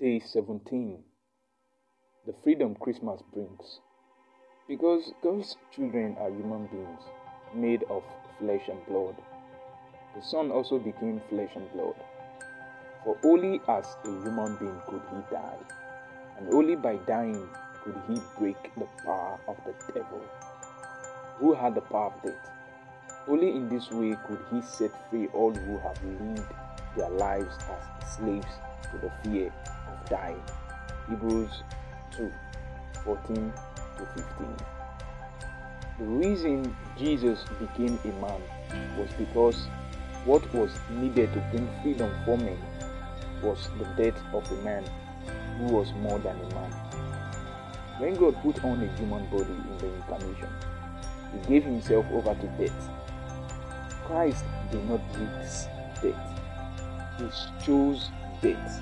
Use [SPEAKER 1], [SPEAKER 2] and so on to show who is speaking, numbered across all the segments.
[SPEAKER 1] Day 17 The freedom Christmas brings. Because God's children are human beings made of flesh and blood, the Son also became flesh and blood. For only as a human being could he die, and only by dying could he break the power of the devil, who had the power of death. Only in this way could he set free all who have lived their lives as slaves to the fear of dying. Hebrews 2 14 to 15. The reason Jesus became a man was because what was needed to bring freedom for men was the death of a man who was more than a man. When God put on a human body in the incarnation, he gave himself over to death. Christ did not risk death. He chose death.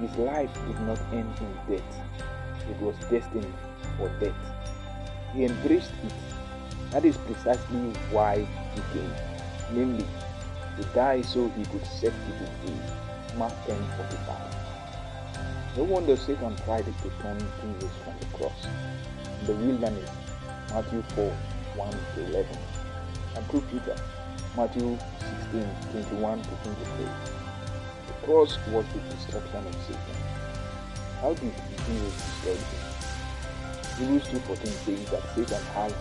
[SPEAKER 1] His life did not end in death. It was destined for death. He embraced it. That is precisely why he came, namely, to die so he could set people free. Mark 10 45. No wonder Satan tried to turn Jesus from the cross. In the wilderness, Matthew 4 1 to 11. And through Peter, Matthew 16 21 to 23 cross was the destruction of Satan. How did Jesus destroy him? Hebrews 2.14 says that Satan has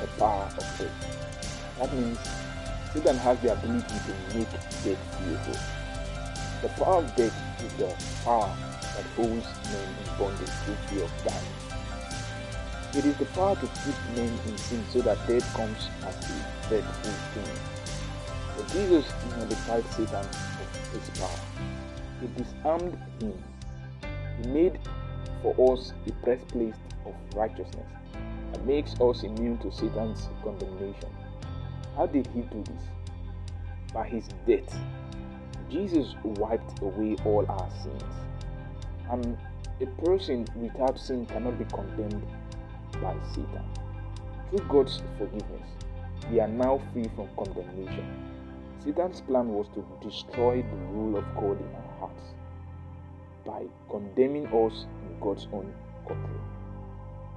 [SPEAKER 1] the power of death. That means Satan has the ability to make death fearful. The power of death is the power that holds men in bondage through fear of dying. It is the power to keep men in sin so that death comes as a dreadful thing. But Jesus nullified Satan his power. He disarmed him. He made for us a breastplate of righteousness and makes us immune to Satan's condemnation. How did he do this? By his death. Jesus wiped away all our sins. And a person without sin cannot be condemned by Satan. Through God's forgiveness, we are now free from condemnation. Satan's plan was to destroy the rule of God in our hearts by condemning us in God's own courtroom.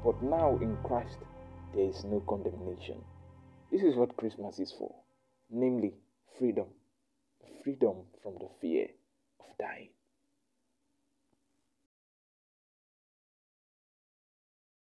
[SPEAKER 1] But now in Christ, there is no condemnation. This is what Christmas is for namely, freedom. Freedom from the fear of dying.